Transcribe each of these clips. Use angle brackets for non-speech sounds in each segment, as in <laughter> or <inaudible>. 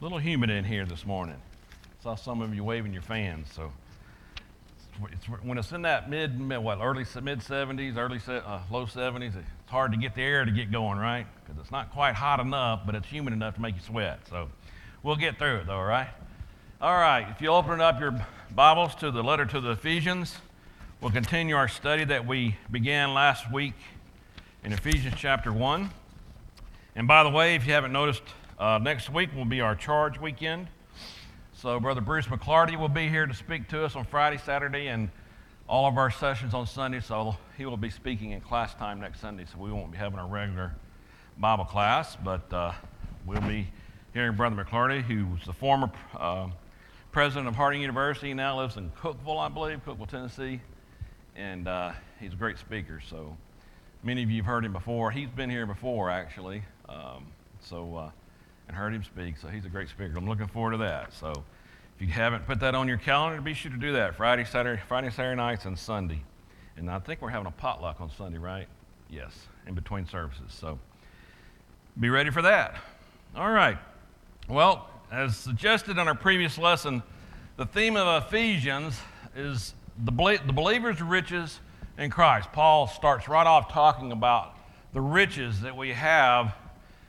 A little humid in here this morning. Saw some of you waving your fans. So it's, when it's in that mid, mid what, early mid 70s, early uh, low 70s, it's hard to get the air to get going, right? Because it's not quite hot enough, but it's humid enough to make you sweat. So we'll get through it, though, all right? All right. If you open up your Bibles to the letter to the Ephesians, we'll continue our study that we began last week in Ephesians chapter 1. And by the way, if you haven't noticed, uh, next week will be our charge weekend. So, Brother Bruce McLarty will be here to speak to us on Friday, Saturday, and all of our sessions on Sunday. So, he will be speaking in class time next Sunday. So, we won't be having a regular Bible class, but uh, we'll be hearing Brother McLarty, who was the former uh, president of Harding University, now lives in Cookeville, I believe, Cookeville, Tennessee. And uh, he's a great speaker. So, many of you have heard him before. He's been here before, actually. Um, so, uh, and heard him speak. So he's a great speaker. I'm looking forward to that. So if you haven't put that on your calendar, be sure to do that Friday, Saturday, Friday, Saturday nights, and Sunday. And I think we're having a potluck on Sunday, right? Yes, in between services. So be ready for that. All right. Well, as suggested in our previous lesson, the theme of Ephesians is the, the believer's riches in Christ. Paul starts right off talking about the riches that we have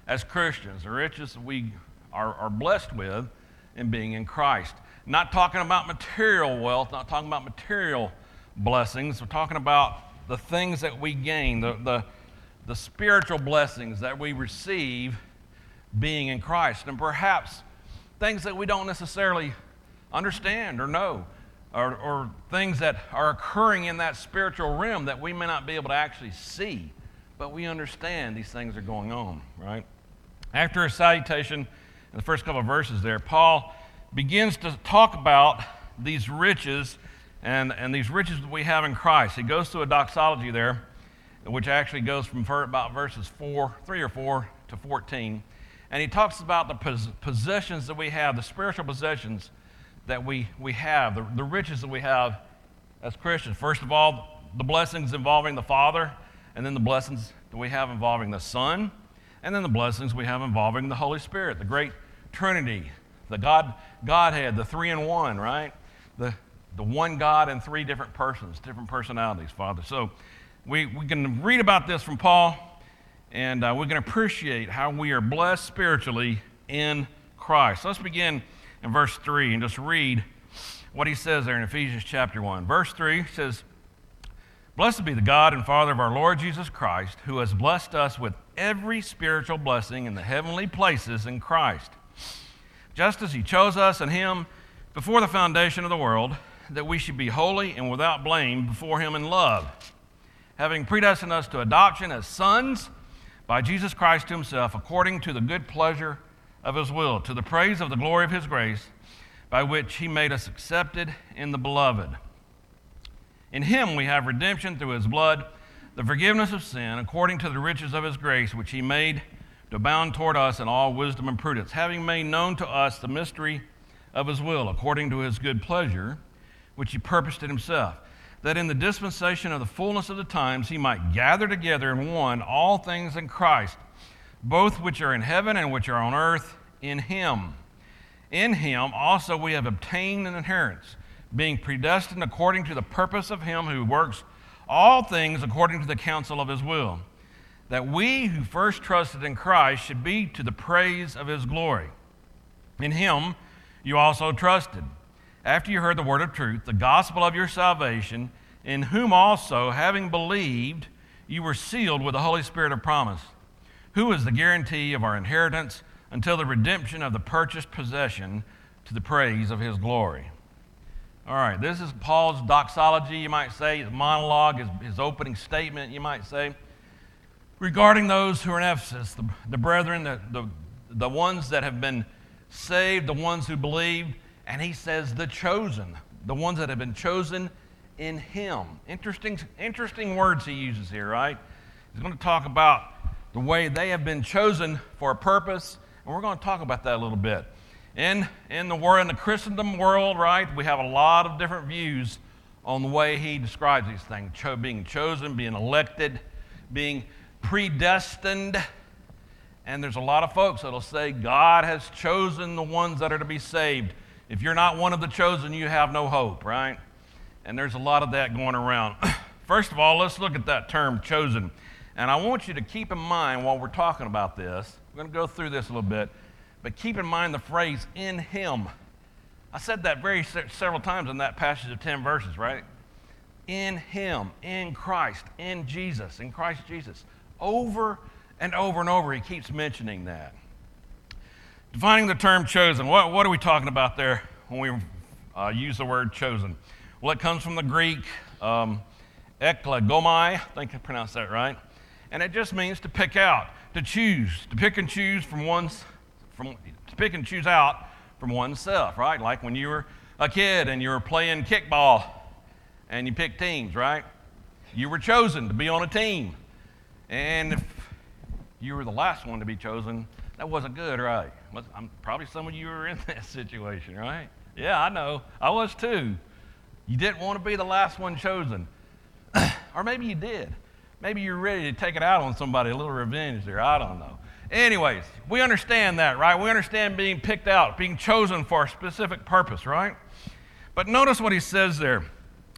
as Christians, the riches we are, are blessed with in being in Christ. Not talking about material wealth, not talking about material blessings. We're talking about the things that we gain, the, the, the spiritual blessings that we receive being in Christ. And perhaps things that we don't necessarily understand or know, or, or things that are occurring in that spiritual realm that we may not be able to actually see, but we understand these things are going on, right? After a salutation in the first couple of verses there, Paul begins to talk about these riches and, and these riches that we have in Christ. He goes through a doxology there, which actually goes from about verses 4, 3 or 4 to 14. And he talks about the possessions that we have, the spiritual possessions that we, we have, the, the riches that we have as Christians. First of all, the blessings involving the Father, and then the blessings that we have involving the Son, and then the blessings we have involving the Holy Spirit, the great Trinity, the God, Godhead, the three in one, right? The, the one God in three different persons, different personalities, Father. So we, we can read about this from Paul, and uh, we can appreciate how we are blessed spiritually in Christ. Let's begin in verse 3 and just read what he says there in Ephesians chapter 1. Verse 3 says, Blessed be the God and Father of our Lord Jesus Christ, who has blessed us with every spiritual blessing in the heavenly places in Christ, just as He chose us in Him before the foundation of the world, that we should be holy and without blame before Him in love, having predestined us to adoption as sons by Jesus Christ to Himself, according to the good pleasure of His will, to the praise of the glory of His grace, by which He made us accepted in the Beloved. In Him we have redemption through His blood the forgiveness of sin according to the riches of his grace, which he made to abound toward us in all wisdom and prudence, having made known to us the mystery of his will, according to his good pleasure, which he purposed in himself, that in the dispensation of the fullness of the times he might gather together in one all things in Christ, both which are in heaven and which are on earth, in him. In him also we have obtained an inheritance, being predestined according to the purpose of him who works all things according to the counsel of his will, that we who first trusted in Christ should be to the praise of his glory. In him you also trusted, after you heard the word of truth, the gospel of your salvation, in whom also, having believed, you were sealed with the Holy Spirit of promise, who is the guarantee of our inheritance until the redemption of the purchased possession to the praise of his glory. All right, this is Paul's doxology, you might say, his monologue, his, his opening statement, you might say, regarding those who are in Ephesus, the, the brethren, the, the, the ones that have been saved, the ones who believed, and he says the chosen, the ones that have been chosen in him. Interesting, interesting words he uses here, right? He's going to talk about the way they have been chosen for a purpose, and we're going to talk about that a little bit. In, in the world, in the Christendom world, right, we have a lot of different views on the way he describes these things Cho- being chosen, being elected, being predestined. And there's a lot of folks that'll say, God has chosen the ones that are to be saved. If you're not one of the chosen, you have no hope, right? And there's a lot of that going around. <clears throat> First of all, let's look at that term chosen. And I want you to keep in mind while we're talking about this, we're going to go through this a little bit, but keep in mind the phrase in Him. I said that very several times in that passage of 10 verses, right? In Him, in Christ, in Jesus, in Christ Jesus. Over and over and over, he keeps mentioning that. Defining the term chosen, what, what are we talking about there when we uh, use the word chosen? Well, it comes from the Greek um, I think I pronounced that right. And it just means to pick out, to choose, to pick and choose from one's, from, to pick and choose out from oneself, right? Like when you were a kid and you were playing kickball and you picked teams, right? You were chosen to be on a team. And if you were the last one to be chosen, that wasn't good, right? I'm, probably some of you were in <laughs> that situation, right? Yeah, I know. I was too. You didn't want to be the last one chosen. <clears throat> or maybe you did. Maybe you're ready to take it out on somebody, a little revenge there. I don't know. Anyways, we understand that, right? We understand being picked out, being chosen for a specific purpose, right? But notice what he says there.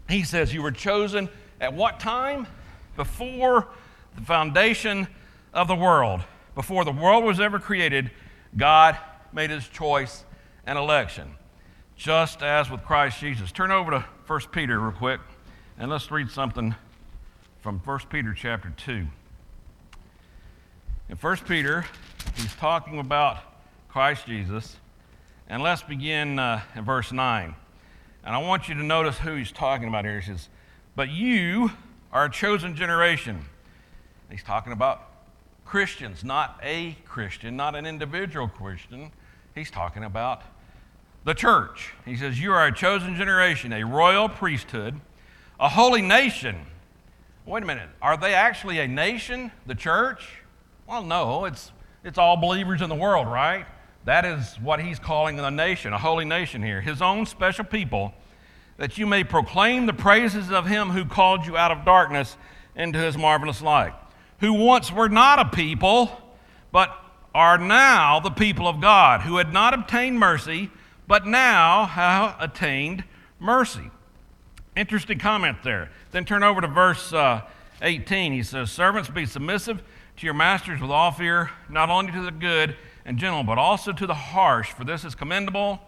He says, You were chosen at what time? Before the foundation of the world. Before the world was ever created, God made his choice and election, just as with Christ Jesus. Turn over to 1 Peter real quick, and let's read something from 1 Peter chapter 2. In 1 Peter, he's talking about Christ Jesus, and let's begin uh, in verse 9. And I want you to notice who he's talking about here. He says, But you are a chosen generation. He's talking about Christians, not a Christian, not an individual Christian. He's talking about the church. He says, You are a chosen generation, a royal priesthood, a holy nation. Wait a minute. Are they actually a nation, the church? Well, no. It's, it's all believers in the world, right? That is what he's calling a nation, a holy nation here. His own special people, that you may proclaim the praises of him who called you out of darkness into his marvelous light who once were not a people, but are now the people of God, who had not obtained mercy, but now have attained mercy. Interesting comment there. Then turn over to verse uh, 18. He says, Servants, be submissive to your masters with all fear, not only to the good and gentle, but also to the harsh, for this is commendable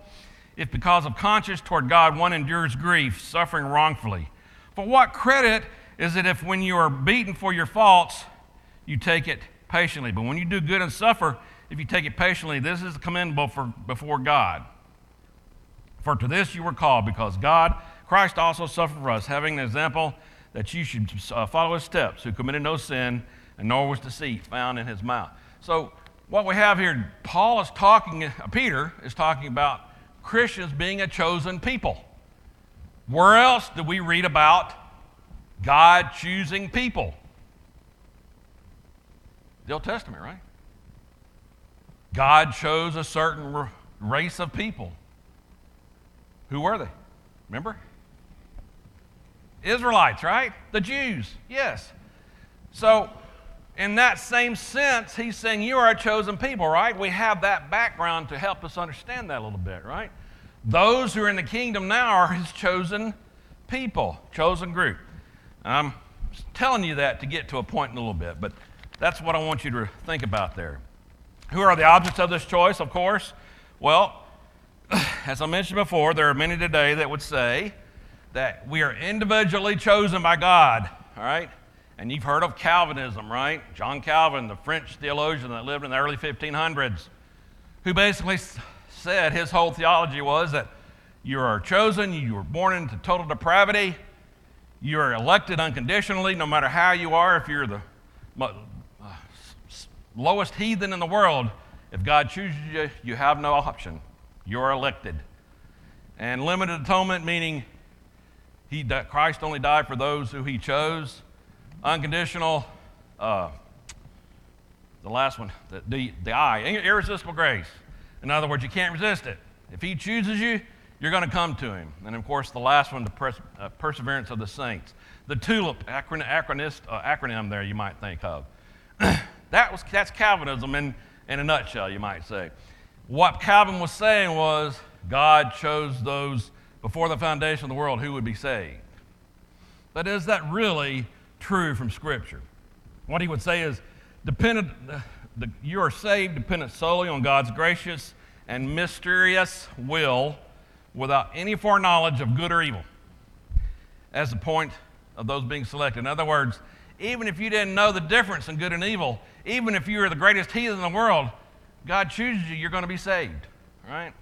if because of conscience toward God one endures grief, suffering wrongfully. For what credit is it if when you are beaten for your faults, you take it patiently. But when you do good and suffer, if you take it patiently, this is commendable for, before God. For to this you were called, because God, Christ also suffered for us, having an example that you should uh, follow his steps, who committed no sin, and nor was deceit found in his mouth. So, what we have here, Paul is talking, uh, Peter is talking about Christians being a chosen people. Where else do we read about God choosing people? The Old Testament, right? God chose a certain race of people. Who were they? Remember? Israelites, right? The Jews, yes. So, in that same sense, he's saying, You are a chosen people, right? We have that background to help us understand that a little bit, right? Those who are in the kingdom now are his chosen people, chosen group. I'm telling you that to get to a point in a little bit, but that's what I want you to think about there. Who are the objects of this choice, of course? Well, <sighs> as I mentioned before, there are many today that would say that we are individually chosen by God, all right? And you've heard of Calvinism, right? John Calvin, the French theologian that lived in the early 1500s, who basically said his whole theology was that you are chosen, you were born into total depravity, you are elected unconditionally, no matter how you are, if you're the uh, lowest heathen in the world, if God chooses you, you have no option. You're elected. And limited atonement, meaning he, Christ only died for those who he chose. Unconditional, uh, the last one, the, the, the I, irresistible grace. In other words, you can't resist it. If he chooses you, you're going to come to him. And of course, the last one, the pers- uh, perseverance of the saints. The TULIP acron- acronist, uh, acronym there you might think of. <clears throat> That was, that's Calvinism. And in a nutshell, you might say. What Calvin was saying was God chose those before the foundation of the world who would be saved. But is that really true from Scripture? What he would say is, dependent, the, you are saved dependent solely on God's gracious and mysterious will without any foreknowledge of good or evil as the point of those being selected. In other words, even if you didn't know the difference in good and evil, even if you were the greatest heathen in the world, God chooses you, you're going to be saved. Right?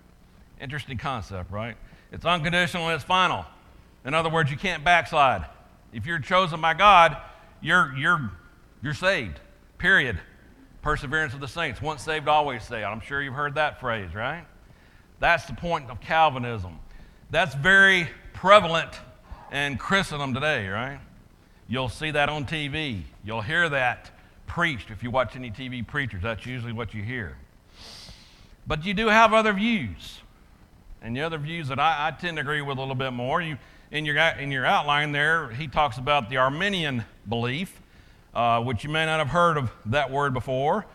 Interesting concept, right? It's unconditional and it's final. In other words, you can't backslide. If you're chosen by God, you're, you're, you're saved. Period. Perseverance of the saints. Once saved, always saved. I'm sure you've heard that phrase, right? That's the point of Calvinism. That's very prevalent in Christendom today, right? You'll see that on TV. You'll hear that preached if you watch any TV preachers. That's usually what you hear. But you do have other views. And the other views that I, I tend to agree with a little bit more, you, in, your, in your outline there, he talks about the Arminian belief, uh, which you may not have heard of that word before.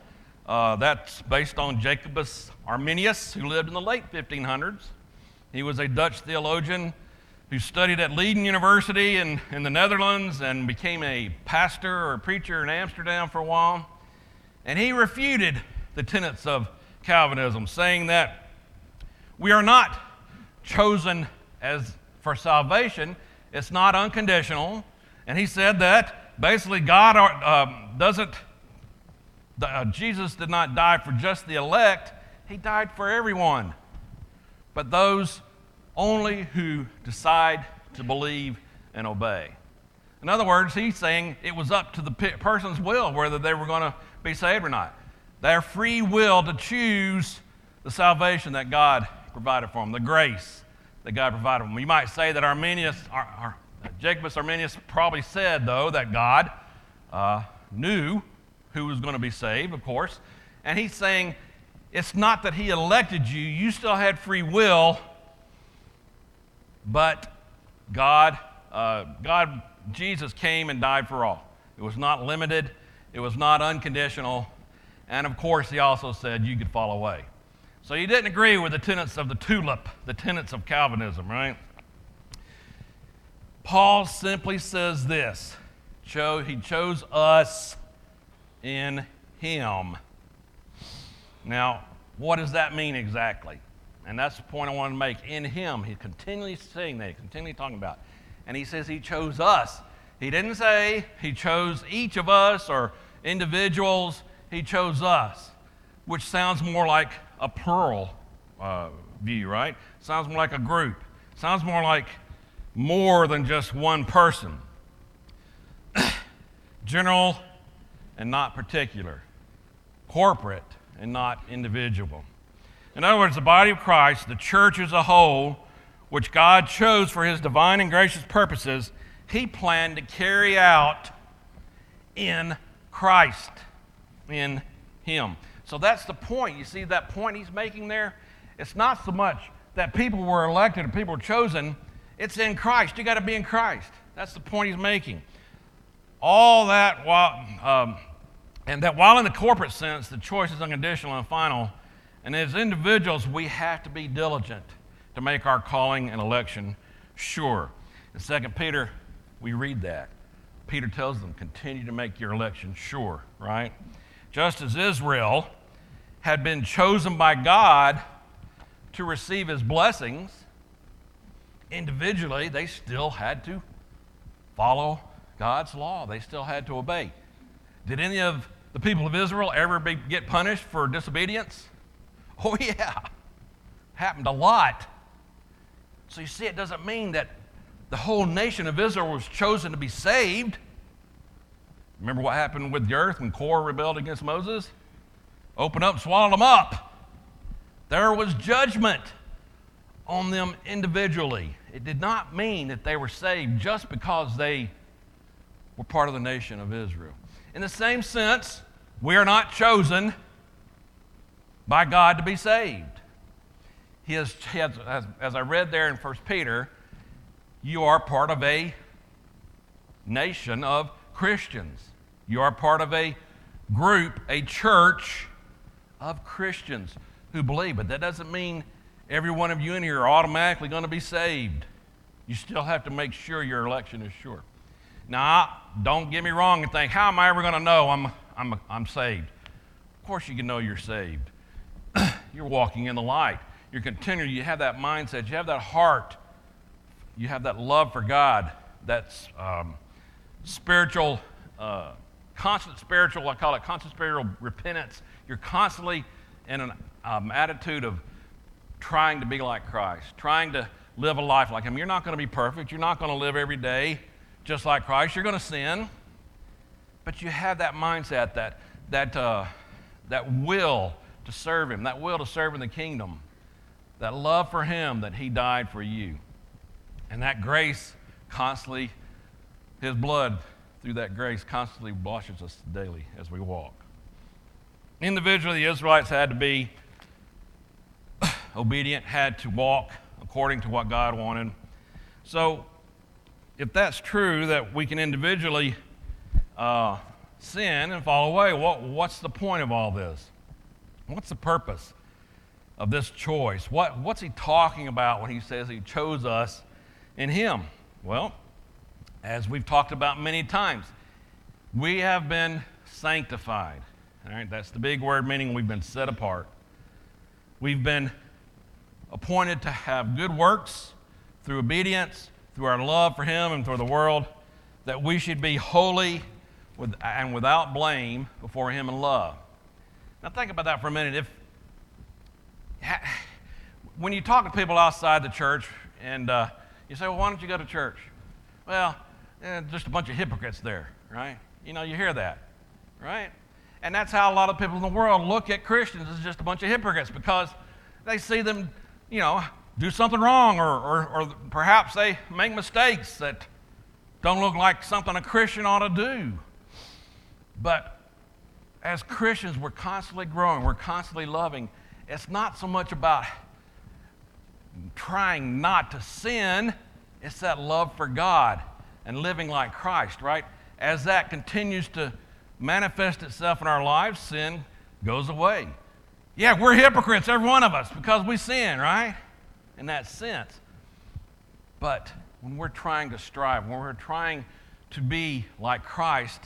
Uh, that's based on Jacobus Arminius, who lived in the late 1500s. He was a Dutch theologian who studied at Leiden University in, in the Netherlands and became a pastor or preacher in Amsterdam for a while. And he refuted the tenets of Calvinism, saying that we are not chosen as for salvation, it's not unconditional. And he said that basically God uh, doesn't, uh, Jesus did not die for just the elect, he died for everyone. But those only who decide to believe and obey. In other words, he's saying it was up to the person's will whether they were going to be saved or not. Their free will to choose the salvation that God provided for them, the grace that God provided them. You might say that Arminius, Ar, Ar, Jacobus Arminius probably said, though, that God uh, knew who was going to be saved, of course. And he's saying it's not that he elected you, you still had free will but God, uh, God, Jesus came and died for all. It was not limited, it was not unconditional, and of course, he also said you could fall away. So he didn't agree with the tenets of the tulip, the tenets of Calvinism, right? Paul simply says this He chose us in him. Now, what does that mean exactly? And that's the point I want to make. In Him, He's continually saying that, continually talking about. And He says He chose us. He didn't say He chose each of us or individuals, He chose us, which sounds more like a plural uh, view, right? Sounds more like a group. Sounds more like more than just one person. <coughs> General and not particular. Corporate and not individual. In other words, the body of Christ, the church as a whole, which God chose for his divine and gracious purposes, he planned to carry out in Christ, in him. So that's the point. You see that point he's making there? It's not so much that people were elected or people were chosen, it's in Christ. You got to be in Christ. That's the point he's making. All that while, um, and that while in the corporate sense, the choice is unconditional and final and as individuals, we have to be diligent to make our calling and election sure. In 2 Peter, we read that. Peter tells them, continue to make your election sure, right? Just as Israel had been chosen by God to receive his blessings, individually, they still had to follow God's law. They still had to obey. Did any of the people of Israel ever be, get punished for disobedience? <laughs> Oh, yeah. Happened a lot. So you see, it doesn't mean that the whole nation of Israel was chosen to be saved. Remember what happened with the earth when Korah rebelled against Moses? Open up, swallow them up. There was judgment on them individually. It did not mean that they were saved just because they were part of the nation of Israel. In the same sense, we are not chosen by God to be saved. He has, has as, as I read there in 1 Peter, you are part of a nation of Christians. You are part of a group, a church of Christians who believe, but that doesn't mean every one of you in here are automatically going to be saved. You still have to make sure your election is sure. Now, don't get me wrong and think, how am I ever going to know I'm, I'm, I'm saved? Of course, you can know you're saved. <clears throat> you're walking in the light. You're continuing, you have that mindset, you have that heart, you have that love for God, that's um, spiritual, uh, constant spiritual, I call it constant spiritual repentance. You're constantly in an um, attitude of trying to be like Christ, trying to live a life like Him. You're not going to be perfect. You're not going to live every day just like Christ. You're going to sin, but you have that mindset, that, that, uh, that will to serve Him, that will to serve in the kingdom, that love for Him that He died for you. And that grace constantly, His blood through that grace constantly washes us daily as we walk. Individually, the Israelites had to be <sighs> obedient, had to walk according to what God wanted. So, if that's true, that we can individually uh, sin and fall away, what, what's the point of all this? What's the purpose of this choice? What, what's he talking about when he says he chose us in him? Well, as we've talked about many times, we have been sanctified. All right, that's the big word meaning we've been set apart. We've been appointed to have good works through obedience, through our love for Him and for the world, that we should be holy with, and without blame before Him in love. Now, think about that for a minute. If when you talk to people outside the church and uh, you say, "Well, why don't you go to church?" Well, eh, just a bunch of hypocrites there, right? You know, you hear that, right? And that's how a lot of people in the world look at Christians as just a bunch of hypocrites because they see them, you know, do something wrong or, or, or perhaps they make mistakes that don't look like something a Christian ought to do. But as Christians, we're constantly growing, we're constantly loving. It's not so much about trying not to sin, it's that love for God and living like Christ, right? As that continues to manifest itself in our lives, sin goes away. Yeah, we're hypocrites, every one of us, because we sin, right? In that sense. But when we're trying to strive, when we're trying to be like Christ,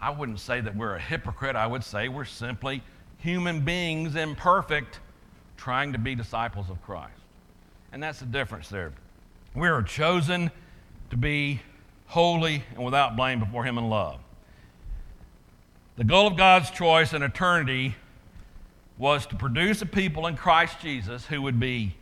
I wouldn't say that we're a hypocrite. I would say we're simply human beings, imperfect, trying to be disciples of Christ. And that's the difference there. We are chosen to be holy and without blame before Him in love. The goal of God's choice in eternity was to produce a people in Christ Jesus who would be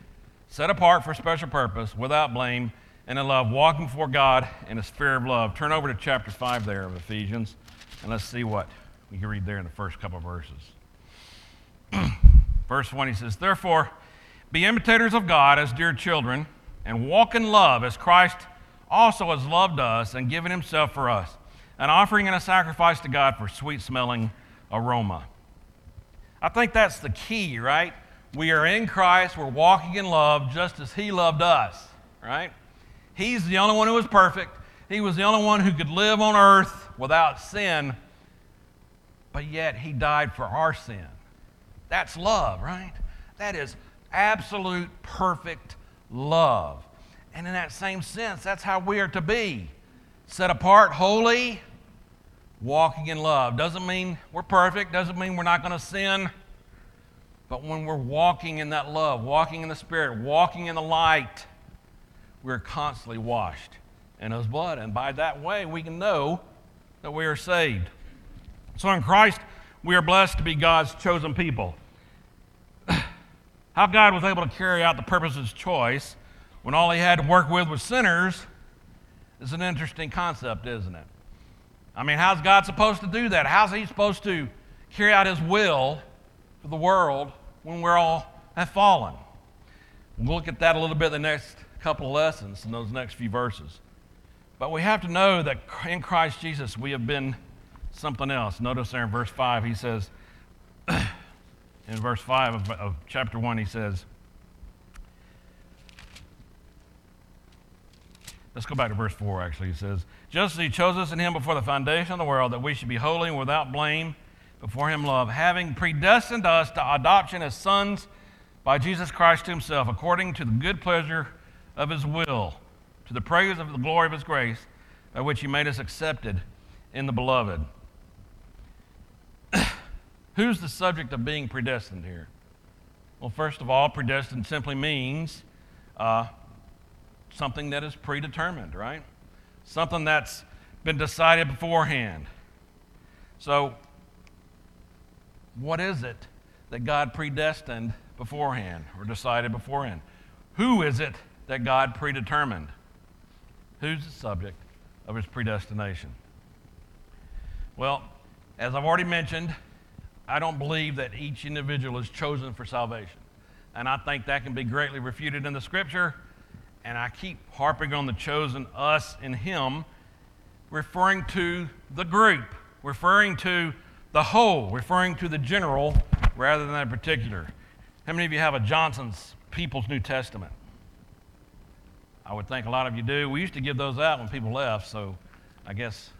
set apart for a special purpose, without blame, and in love, walking before God in a sphere of love. Turn over to chapter 5 there of Ephesians, and let's see what we can read there in the first couple verses. <clears throat> Verse 1, he says, Therefore, be imitators of God as dear children, and walk in love as Christ also has loved us and given himself for us, an offering and a sacrifice to God for sweet smelling aroma. I think that's the key, right? We are in Christ, we're walking in love just as he loved us, right? He's the only one who was perfect. He was the only one who could live on earth without sin, but yet he died for our sin. That's love, right? That is absolute perfect love. And in that same sense, that's how we are to be set apart, holy, walking in love. Doesn't mean we're perfect, doesn't mean we're not going to sin. But when we're walking in that love, walking in the Spirit, walking in the light, we're constantly washed in His blood. And by that way, we can know that we are saved. So in Christ, we are blessed to be God's chosen people. How God was able to carry out the purpose of His choice when all He had to work with was sinners is an interesting concept, isn't it? I mean, how's God supposed to do that? How's He supposed to carry out His will for the world when we're all have fallen? We'll look at that a little bit in the next couple of lessons in those next few verses. But we have to know that in Christ Jesus we have been something else. Notice there in verse 5, he says, <clears throat> in verse 5 of, of chapter 1, he says, Let's go back to verse 4, actually. He says, Just as he chose us in him before the foundation of the world, that we should be holy and without blame before him love, having predestined us to adoption as sons by Jesus Christ himself, according to the good pleasure of his will, to the praise of the glory of his grace, by which he made us accepted in the beloved. <clears throat> Who's the subject of being predestined here? Well, first of all, predestined simply means uh, something that is predetermined, right? Something that's been decided beforehand. So, what is it that God predestined beforehand or decided beforehand? Who is it that God predetermined? Who's the subject of his predestination? Well, as I've already mentioned, I don't believe that each individual is chosen for salvation. And I think that can be greatly refuted in the scripture. And I keep harping on the chosen, us, and him, referring to the group, referring to the whole, referring to the general rather than a particular. How many of you have a Johnson's People's New Testament? I would think a lot of you do. We used to give those out when people left, so I guess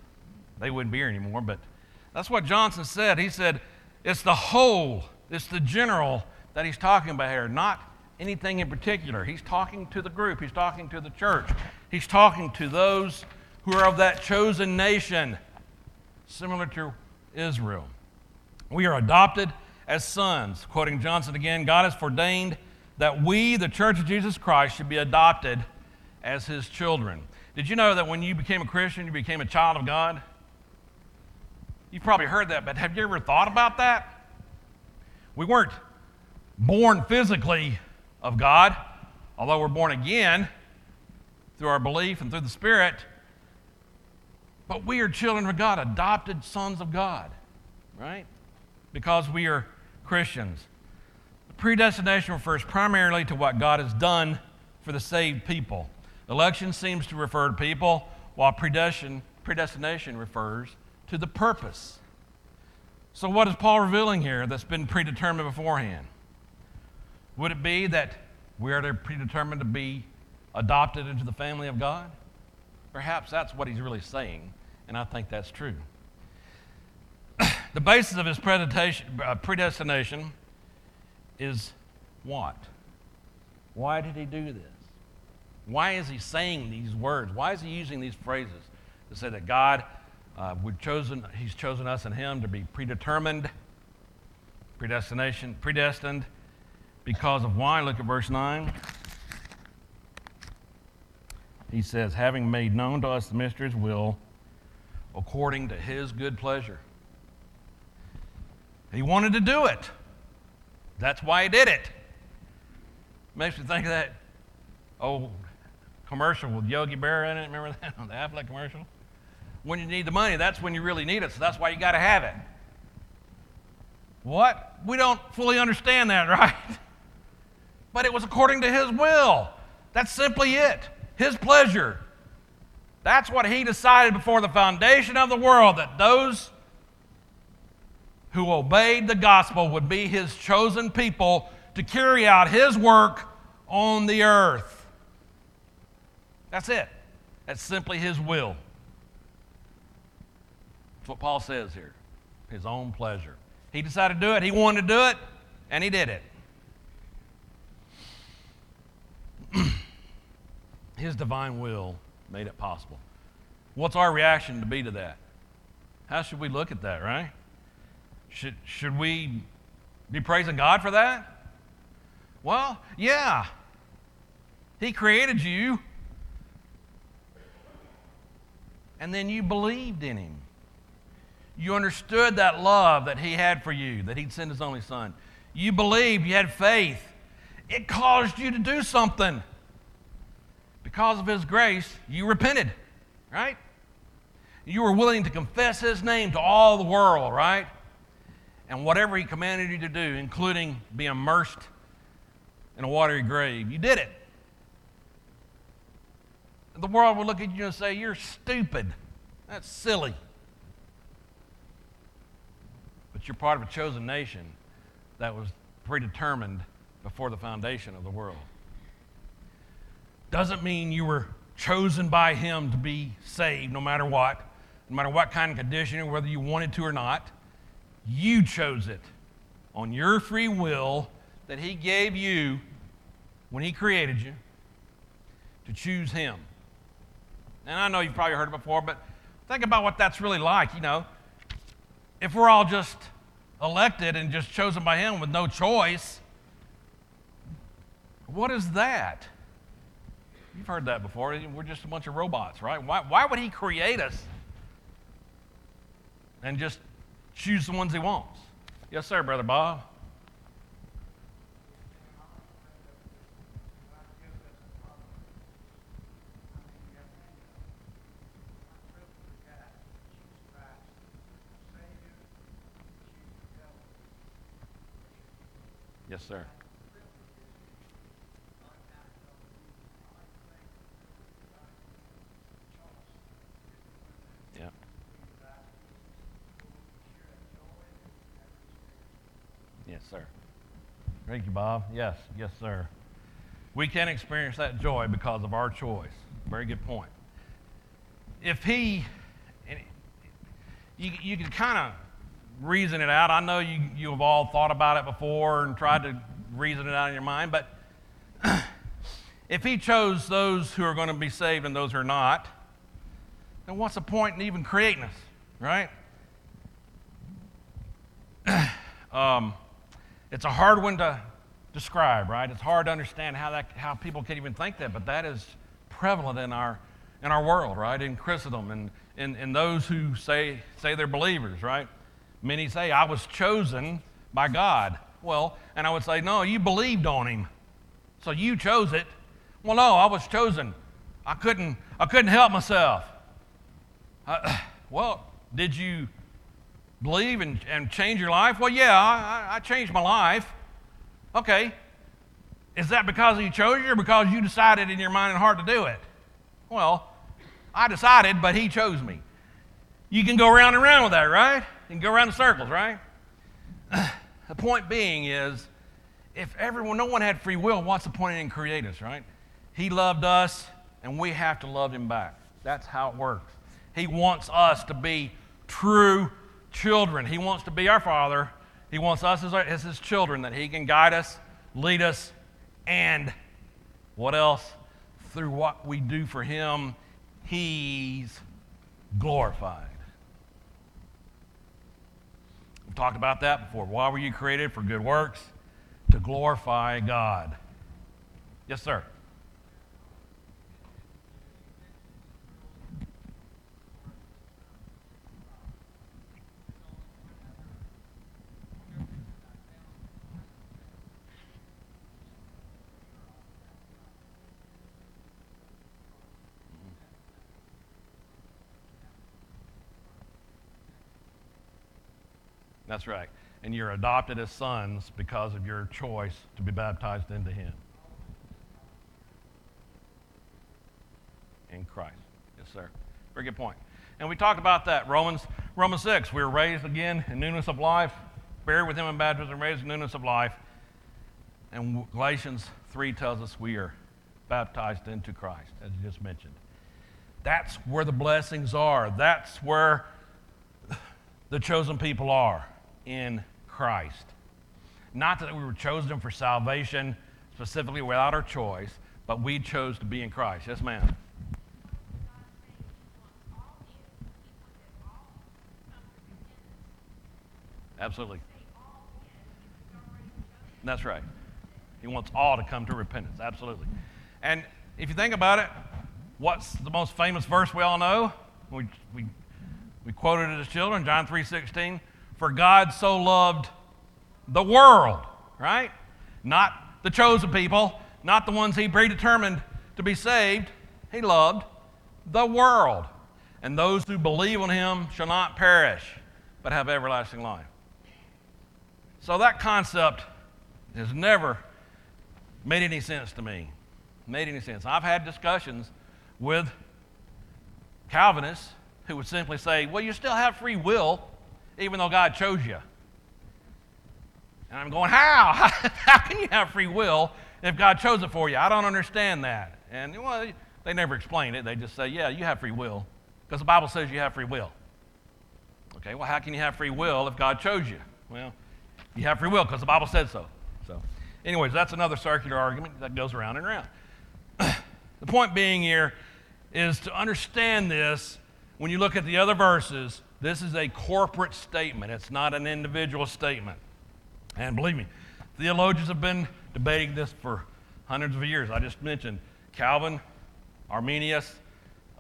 they wouldn't be here anymore. But that's what Johnson said. He said, it's the whole, it's the general that he's talking about here, not anything in particular. He's talking to the group, he's talking to the church, he's talking to those who are of that chosen nation, similar to Israel. We are adopted as sons. Quoting Johnson again, God has ordained that we, the Church of Jesus Christ, should be adopted as his children. Did you know that when you became a Christian, you became a child of God? You've probably heard that, but have you ever thought about that? We weren't born physically of God, although we're born again through our belief and through the Spirit. But we are children of God, adopted sons of God, right? Because we are Christians. Predestination refers primarily to what God has done for the saved people. Election seems to refer to people, while predestination refers to the purpose. So, what is Paul revealing here that's been predetermined beforehand? Would it be that we are predetermined to be adopted into the family of God? Perhaps that's what he's really saying and I think that's true. <clears throat> the basis of his uh, predestination is what? Why did he do this? Why is he saying these words? Why is he using these phrases to say that God, uh, chosen, he's chosen us and him to be predetermined, predestination, predestined, because of why? Look at verse 9. He says, having made known to us the mysteries will according to his good pleasure. He wanted to do it. That's why he did it. Makes me think of that old commercial with Yogi Berra in it. Remember that? <laughs> The Aflac commercial? When you need the money, that's when you really need it, so that's why you got to have it. What? We don't fully understand that, <laughs> right? But it was according to his will. That's simply it. His pleasure. That's what he decided before the foundation of the world that those who obeyed the gospel would be his chosen people to carry out his work on the earth. That's it. That's simply his will. That's what Paul says here his own pleasure. He decided to do it, he wanted to do it, and he did it. <clears throat> his divine will made it possible. What's our reaction to be to that? How should we look at that, right? Should, should we be praising God for that? Well, yeah. He created you, and then you believed in Him. You understood that love that He had for you, that He'd send His only Son. You believed, you had faith. It caused you to do something because of His grace, you repented, right? You were willing to confess His name to all the world, right? And whatever He commanded you to do, including be immersed in a watery grave, you did it. The world would look at you and say, You're stupid. That's silly. But you're part of a chosen nation that was predetermined before the foundation of the world doesn't mean you were chosen by Him to be saved no matter what, no matter what kind of condition, whether you wanted to or not. You chose it on your free will that He gave you when He created you to choose Him. And I know you've probably heard it before, but think about what that's really like. You know, if we're all just elected and just chosen by Him with no choice, what is that? You've heard that before. We're just a bunch of robots, right? Why, why would He create us and just choose the ones He wants? Yes, sir, Brother Bob. Yes, sir. Yeah. Yes, sir. Thank you, Bob. Yes, yes, sir. We can experience that joy because of our choice. Very good point. If he, you, you can kind of reason it out. I know you, you have all thought about it before and tried to reason it out in your mind, but <clears throat> if he chose those who are going to be saved and those who are not, then what's the point in even creating us, right? <clears throat> um, it's a hard one to describe, right? It's hard to understand how, that, how people can even think that, but that is prevalent in our, in our world, right? In Christendom and in, in those who say, say they're believers, right? Many say, I was chosen by God. Well, and I would say, no, you believed on him. So you chose it. Well, no, I was chosen. I couldn't, I couldn't help myself. Uh, <sighs> well, did you believe and, and change your life? Well, yeah, I, I changed my life. Okay. Is that because he chose you or because you decided in your mind and heart to do it? Well, I decided, but he chose me. You can go around and around with that, right? and go around in circles, right? <clears throat> the point being is, if everyone, no one had free will, what's the point in creating us, right? He loved us, and we have to love him back. That's how it works. He wants us to be true children. He wants to be our Father. He wants us as, our, as his children that he can guide us, lead us, and what else? Through what we do for him, he's glorified. We've talked about that before. Why were you created? For good works, to glorify God. Yes, sir. That's right. And you're adopted as sons because of your choice to be baptized into Him. In Christ. Yes, sir. Very good point. And we talked about that. Romans, Romans 6. We were raised again in newness of life, buried with Him in baptism, raised in newness of life. And Galatians 3 tells us we are baptized into Christ, as you just mentioned. That's where the blessings are. That's where the chosen people are in Christ. Not that we were chosen for salvation specifically without our choice, but we chose to be in Christ. Yes, ma'am. Absolutely. That's right. He wants all to come to repentance. Absolutely. And if you think about it, what's the most famous verse we all know? We, we, we quoted it as children, John 3.16. For God so loved the world, right? Not the chosen people, not the ones he predetermined to be saved. He loved the world. And those who believe on him shall not perish, but have everlasting life. So that concept has never made any sense to me. Made any sense. I've had discussions with Calvinists who would simply say, well, you still have free will even though God chose you. And I'm going, how? <laughs> How can you have free will if God chose it for you? I don't understand that. And well, they never explain it. They just say, yeah, you have free will because the Bible says you have free will. Okay, well, how can you have free will if God chose you? Well, you have free will because the Bible said so. So, anyways, that's another circular argument that goes around and around. <clears throat> the point being here is to understand this when you look at the other verses, this is a corporate statement, it's not an individual statement. And believe me, theologians have been debating this for hundreds of years. I just mentioned Calvin, Arminius.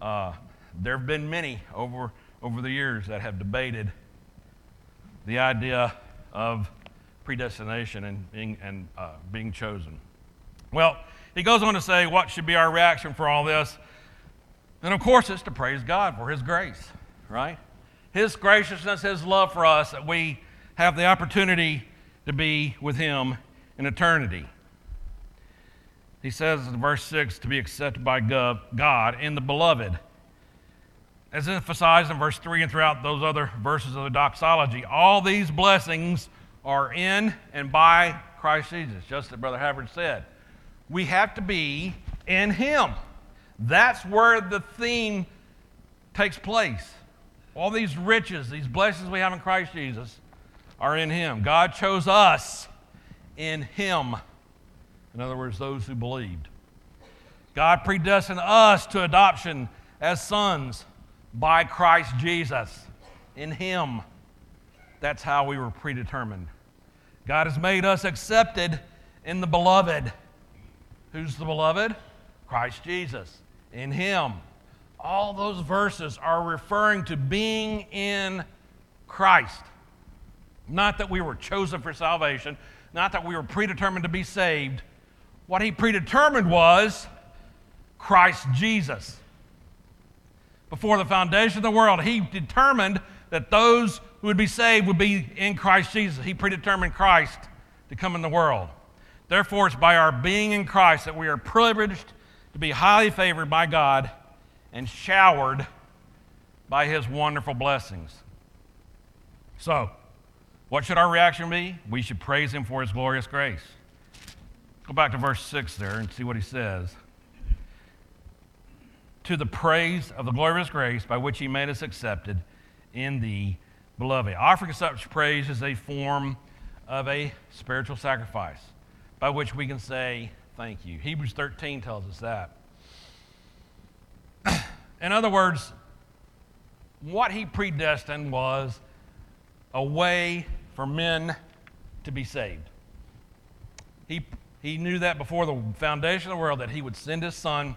Uh, there have been many over, over the years that have debated the idea of predestination and being, and, uh, being chosen. Well, he goes on to say, What should be our reaction for all this? And of course, it's to praise God for His grace, right? His graciousness, His love for us, that we have the opportunity to be with Him in eternity. He says in verse 6 to be accepted by God in the beloved. As emphasized in verse 3 and throughout those other verses of the doxology, all these blessings are in and by Christ Jesus, just as Brother Havard said. We have to be in Him. That's where the theme takes place. All these riches, these blessings we have in Christ Jesus are in Him. God chose us in Him. In other words, those who believed. God predestined us to adoption as sons by Christ Jesus in Him. That's how we were predetermined. God has made us accepted in the beloved. Who's the beloved? Christ Jesus in Him. All those verses are referring to being in Christ. Not that we were chosen for salvation, not that we were predetermined to be saved. What He predetermined was Christ Jesus. Before the foundation of the world, He determined that those who would be saved would be in Christ Jesus. He predetermined Christ to come in the world. Therefore, it's by our being in Christ that we are privileged to be highly favored by God and showered by his wonderful blessings. So, what should our reaction be? We should praise him for his glorious grace. Go back to verse 6 there and see what he says. To the praise of the glorious grace by which he made us accepted in the beloved. Offering such praise is a form of a spiritual sacrifice by which we can say, Thank you. Hebrews 13 tells us that. <clears throat> In other words, what he predestined was a way for men to be saved. He, he knew that before the foundation of the world that he would send his son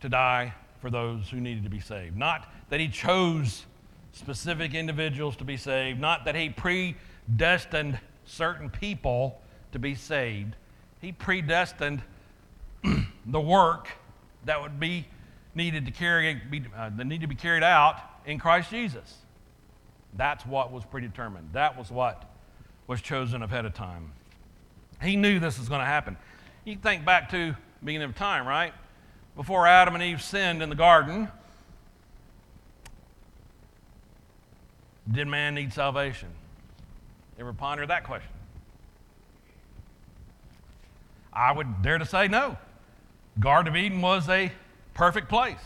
to die for those who needed to be saved. Not that he chose specific individuals to be saved, not that he predestined certain people to be saved, he predestined <clears throat> the work that would be needed to carry, be, uh, that need to be carried out in Christ Jesus. That's what was predetermined. That was what was chosen ahead of time. He knew this was going to happen. You think back to beginning of time, right? Before Adam and Eve sinned in the garden, did man need salvation? Ever ponder that question? I would dare to say no. Garden of Eden was a perfect place.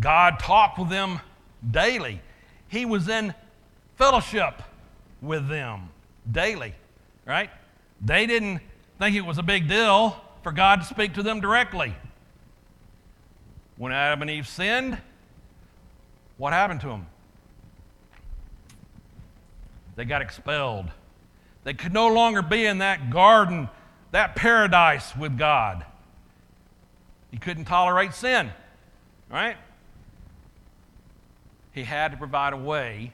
God talked with them daily. He was in fellowship with them daily, right? They didn't think it was a big deal for God to speak to them directly. When Adam and Eve sinned, what happened to them? They got expelled. They could no longer be in that garden that paradise with God. He couldn't tolerate sin, right? He had to provide a way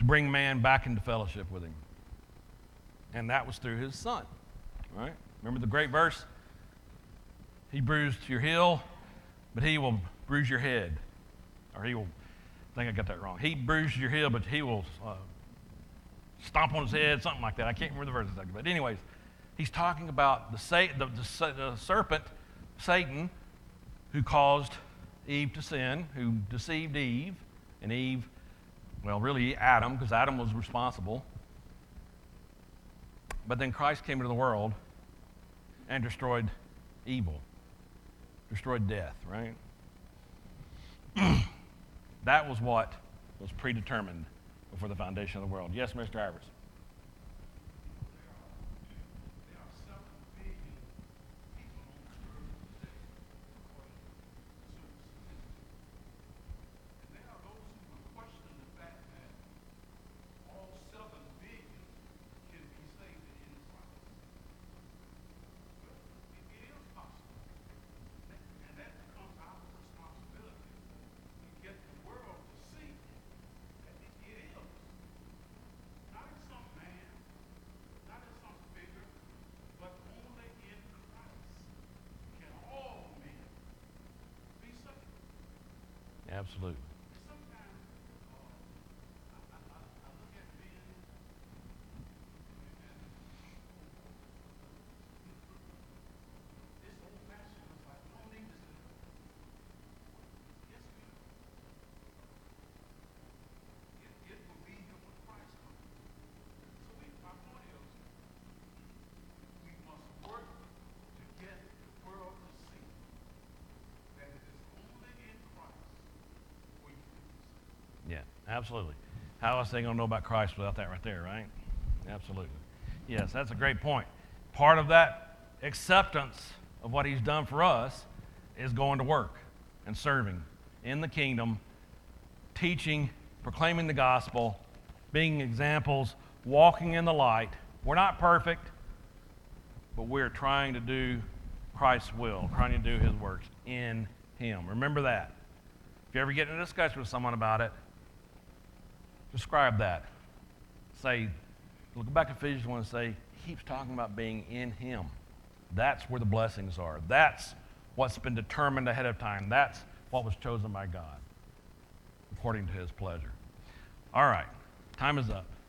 to bring man back into fellowship with him. And that was through his son, right? Remember the great verse? He bruised your heel, but he will bruise your head. Or he will, I think I got that wrong. He bruised your heel, but he will uh, stomp on his head, something like that. I can't remember the verse exactly. But, anyways, He's talking about the, the, the, the serpent, Satan, who caused Eve to sin, who deceived Eve, and Eve, well, really Adam, because Adam was responsible. But then Christ came into the world and destroyed evil, destroyed death, right? <clears throat> That was what was predetermined before the foundation of the world. Yes, Mr. Ivers. There are seven billion people on the earth today, according to certain statistics. And there are those who would question the fact that all seven billion can be saved in Christ. Well, it, it is possible. And and that becomes our responsibility to get the world to see that it, it is. Not in some man, not in some figure, but only in Christ can all men be saved. Absolutely. And sometimes uh, I, I, I I look at men and, and it's old fashioned. It's like, we don't need to say Yes, we do. It, it will be here when Christ comes. So we, my point is, we must work to get the world to see that it is only in Christ where you can be Yeah, absolutely. How else are they going to know about Christ without that right there, right? Absolutely. Yes, that's a great point. Part of that acceptance of what he's done for us is going to work and serving in the kingdom, teaching, proclaiming the gospel, being examples, walking in the light. We're not perfect, but we're trying to do Christ's will, trying to do his works in him. Remember that. If you ever get in a discussion with someone about it, describe that. Say, look back at Ephesians 1 and say, he keeps talking about being in him. That's where the blessings are. That's what's been determined ahead of time. That's what was chosen by God according to his pleasure. All right, time is up.